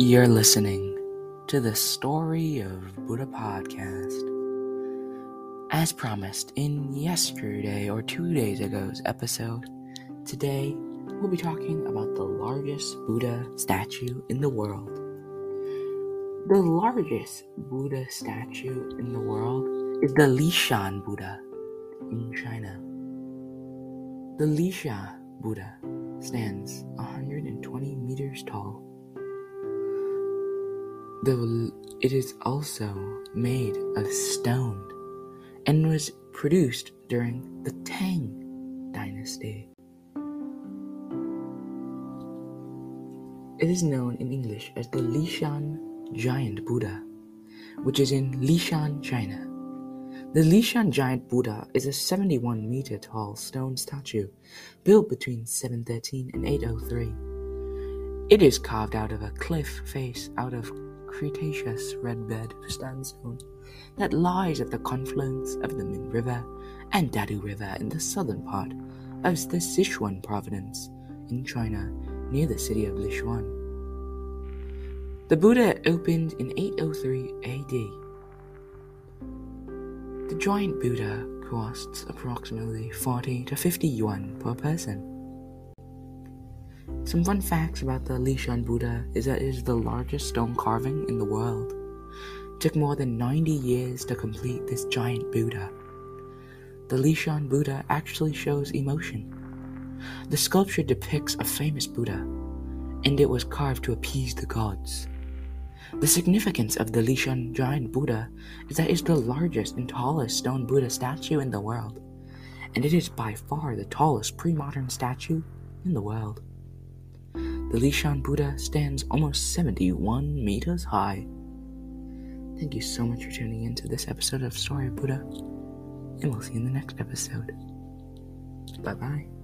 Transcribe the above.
You're listening to the Story of Buddha podcast. As promised in yesterday or two days ago's episode, today we'll be talking about the largest Buddha statue in the world. The largest Buddha statue in the world is the Leshan Buddha in China. The Leshan Buddha stands 120 meters tall it is also made of stone and was produced during the Tang dynasty. It is known in English as the Leshan Giant Buddha, which is in Leshan, China. The Leshan Giant Buddha is a 71 meter tall stone statue built between 713 and 803. It is carved out of a cliff face out of Cretaceous red bed sandstone that lies at the confluence of the Min River and Dadu River in the southern part of the Sichuan province in China near the city of Leshan. The Buddha opened in 803 AD. The giant Buddha costs approximately 40 to 50 yuan per person. Some fun facts about the Leshan Buddha is that it is the largest stone carving in the world. It took more than 90 years to complete this giant Buddha. The Leshan Buddha actually shows emotion. The sculpture depicts a famous Buddha, and it was carved to appease the gods. The significance of the Leshan giant Buddha is that it is the largest and tallest stone Buddha statue in the world, and it is by far the tallest pre modern statue in the world. The Leshan Buddha stands almost 71 meters high. Thank you so much for tuning in to this episode of Story of Buddha, and we'll see you in the next episode. Bye bye.